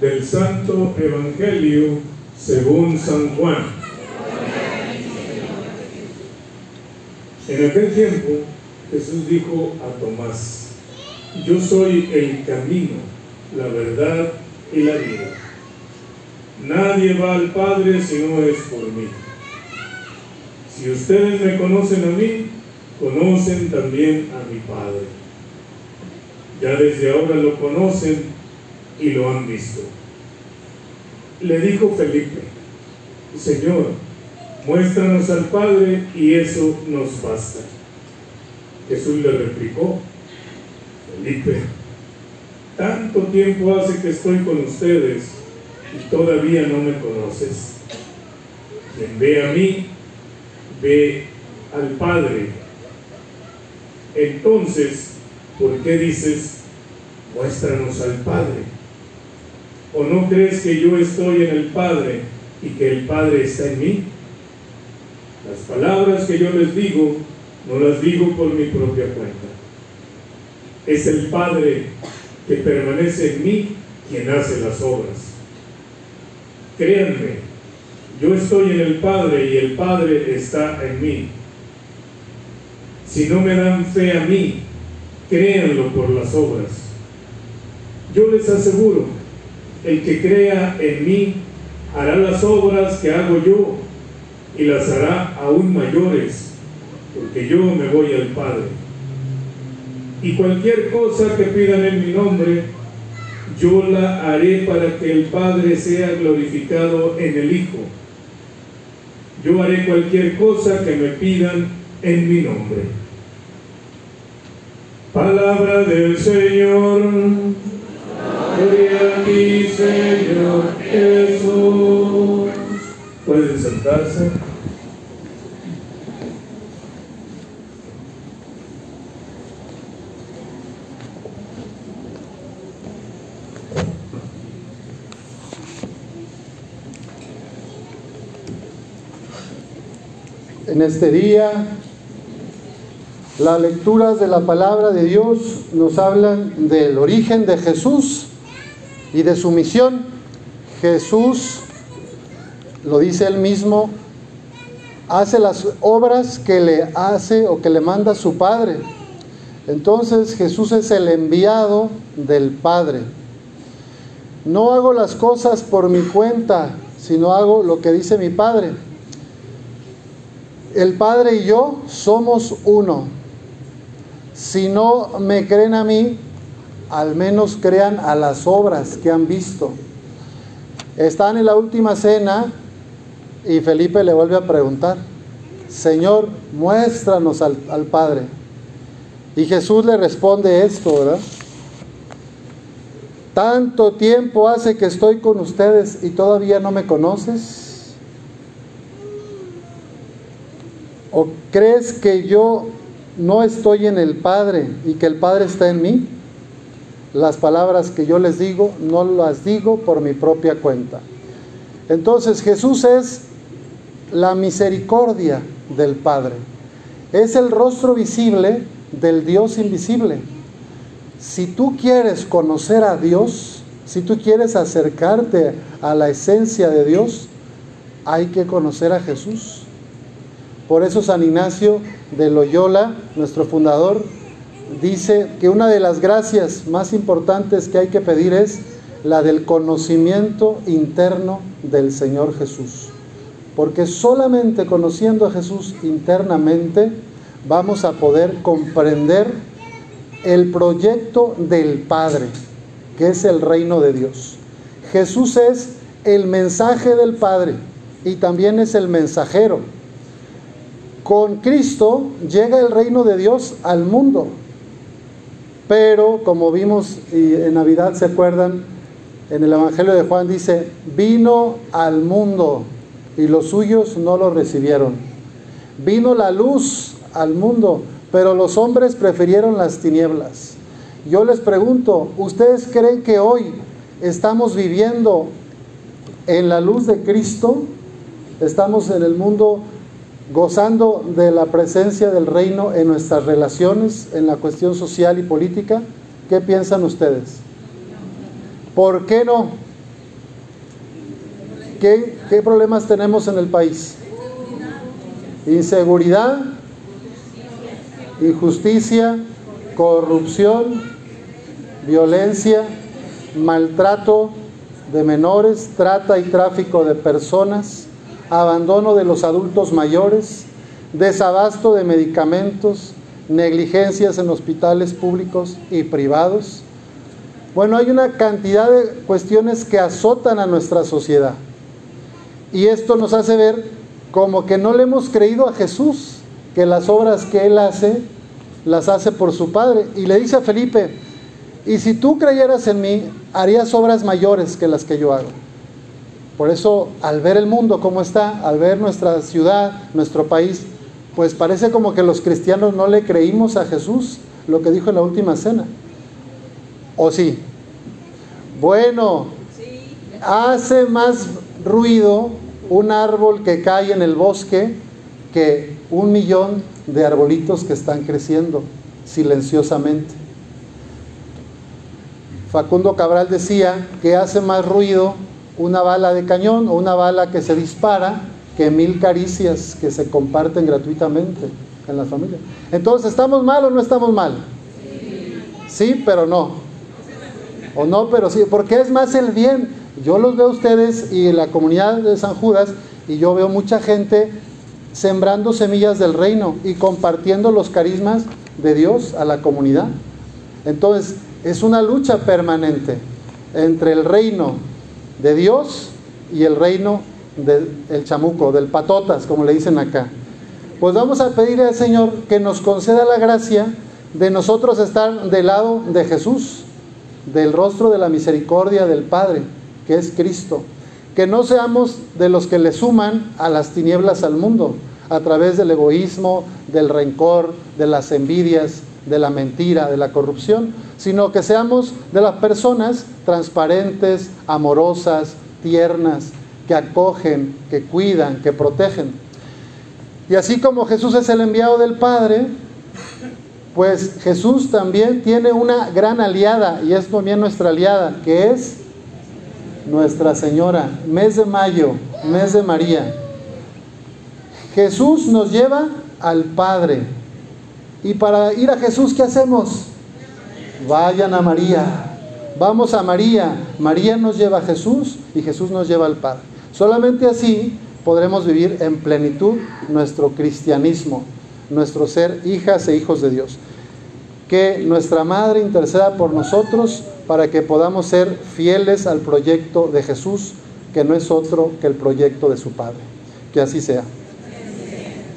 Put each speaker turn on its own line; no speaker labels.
del Santo Evangelio según San Juan. En aquel tiempo Jesús dijo a Tomás, yo soy el camino, la verdad y la vida. Nadie va al Padre si no es por mí. Si ustedes me conocen a mí, conocen también a mi Padre. Ya desde ahora lo conocen y lo han visto. Le dijo Felipe, Señor, muéstranos al Padre y eso nos basta. Jesús le replicó, Felipe, tanto tiempo hace que estoy con ustedes y todavía no me conoces. Quien ve a mí, ve al Padre. Entonces, ¿por qué dices, muéstranos al Padre? ¿O no crees que yo estoy en el Padre y que el Padre está en mí? Las palabras que yo les digo, no las digo por mi propia cuenta. Es el Padre que permanece en mí quien hace las obras. Créanme, yo estoy en el Padre y el Padre está en mí. Si no me dan fe a mí, créanlo por las obras. Yo les aseguro, el que crea en mí hará las obras que hago yo y las hará aún mayores, porque yo me voy al Padre. Y cualquier cosa que pidan en mi nombre, yo la haré para que el Padre sea glorificado en el Hijo. Yo haré cualquier cosa que me pidan en mi nombre. Palabra del Señor. Gloria a Señor Jesús. Pueden sentarse.
En este día, las lecturas de la palabra de Dios nos hablan del origen de Jesús y de su misión. Jesús, lo dice él mismo, hace las obras que le hace o que le manda su Padre. Entonces Jesús es el enviado del Padre. No hago las cosas por mi cuenta, sino hago lo que dice mi Padre. El Padre y yo somos uno. Si no me creen a mí, al menos crean a las obras que han visto. Están en la última cena y Felipe le vuelve a preguntar, Señor, muéstranos al, al Padre. Y Jesús le responde esto, ¿verdad? Tanto tiempo hace que estoy con ustedes y todavía no me conoces. ¿O crees que yo no estoy en el Padre y que el Padre está en mí? Las palabras que yo les digo no las digo por mi propia cuenta. Entonces Jesús es la misericordia del Padre. Es el rostro visible del Dios invisible. Si tú quieres conocer a Dios, si tú quieres acercarte a la esencia de Dios, hay que conocer a Jesús. Por eso San Ignacio de Loyola, nuestro fundador, dice que una de las gracias más importantes que hay que pedir es la del conocimiento interno del Señor Jesús. Porque solamente conociendo a Jesús internamente vamos a poder comprender el proyecto del Padre, que es el reino de Dios. Jesús es el mensaje del Padre y también es el mensajero. Con Cristo llega el reino de Dios al mundo. Pero como vimos y en Navidad se acuerdan, en el Evangelio de Juan dice, vino al mundo y los suyos no lo recibieron. Vino la luz al mundo, pero los hombres prefirieron las tinieblas. Yo les pregunto, ¿ustedes creen que hoy estamos viviendo en la luz de Cristo? ¿Estamos en el mundo gozando de la presencia del reino en nuestras relaciones, en la cuestión social y política? ¿Qué piensan ustedes? ¿Por qué no? ¿qué, problemas tenemos en el país? Inseguridad, injusticia, corrupción, violencia, maltrato de menores, trata y tráfico de personas, abandono de los adultos mayores, desabasto de medicamentos, negligencias en hospitales públicos y privados. Bueno, hay una cantidad de cuestiones que azotan a nuestra sociedad. Y esto nos hace ver como que no le hemos creído a Jesús, que las obras que Él hace, las hace por su Padre. Y le dice a Felipe, y si tú creyeras en mí, harías obras mayores que las que yo hago. Por eso, al ver el mundo como está, al ver nuestra ciudad, nuestro país, pues parece como que los cristianos no le creímos a Jesús lo que dijo en la última cena. ¿O sí? Bueno, hace más ruido un árbol que cae en el bosque que un millón de arbolitos que están creciendo silenciosamente. Facundo Cabral decía que hace más ruido una bala de cañón o una bala que se dispara que mil caricias que se comparten gratuitamente en la familia. Entonces, ¿estamos mal o no estamos mal? Sí, pero no. O no, pero sí, porque es más el bien. Yo los veo a ustedes y la comunidad de San Judas y yo veo mucha gente sembrando semillas del reino y compartiendo los carismas de Dios a la comunidad. Entonces, es una lucha permanente entre el reino de Dios y el reino del chamuco, del patotas, como le dicen acá. Pues vamos a pedirle al Señor que nos conceda la gracia de nosotros estar del lado de Jesús, del rostro de la misericordia del Padre, que es Cristo. Que no seamos de los que le suman a las tinieblas al mundo, a través del egoísmo, del rencor, de las envidias, de la mentira, de la corrupción, sino que seamos de las personas transparentes, amorosas, tiernas, que acogen, que cuidan, que protegen. Y así como Jesús es el enviado del Padre, pues Jesús también tiene una gran aliada, y es también nuestra aliada, que es Nuestra Señora, mes de mayo, mes de María. Jesús nos lleva al Padre. Y para ir a Jesús, ¿qué hacemos? Vayan a María. Vamos a María. María nos lleva a Jesús y Jesús nos lleva al Padre. Solamente así podremos vivir en plenitud nuestro cristianismo, nuestro ser hijas e hijos de Dios. Que nuestra Madre interceda por nosotros para que podamos ser fieles al proyecto de Jesús, que no es otro que el proyecto de su Padre. Que así sea.